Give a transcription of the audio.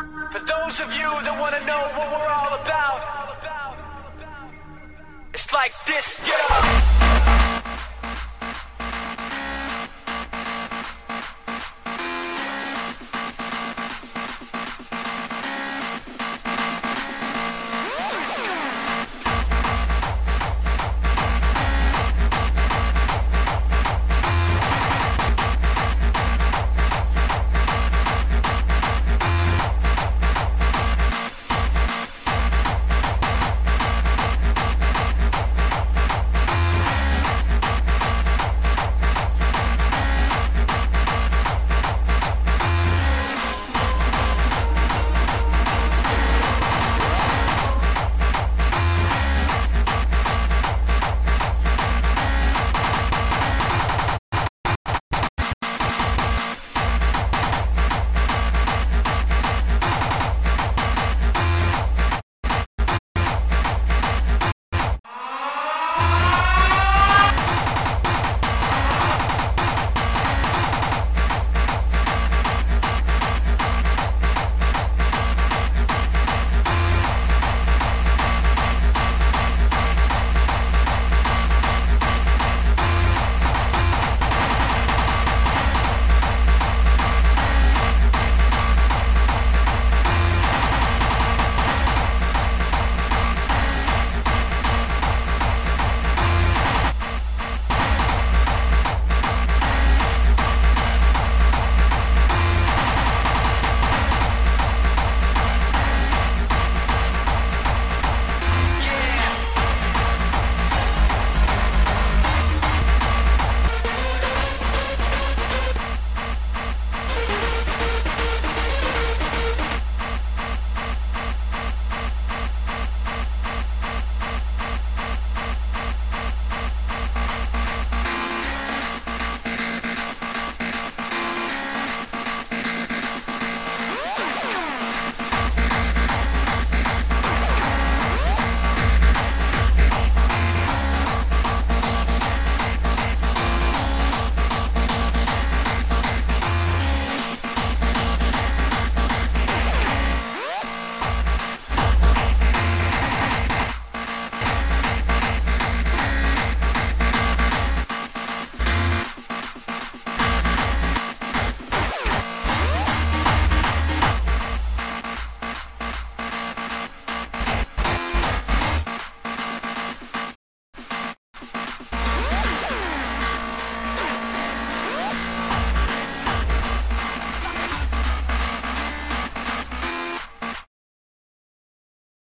For those of you that want to know what we're all about, it's like this, get up.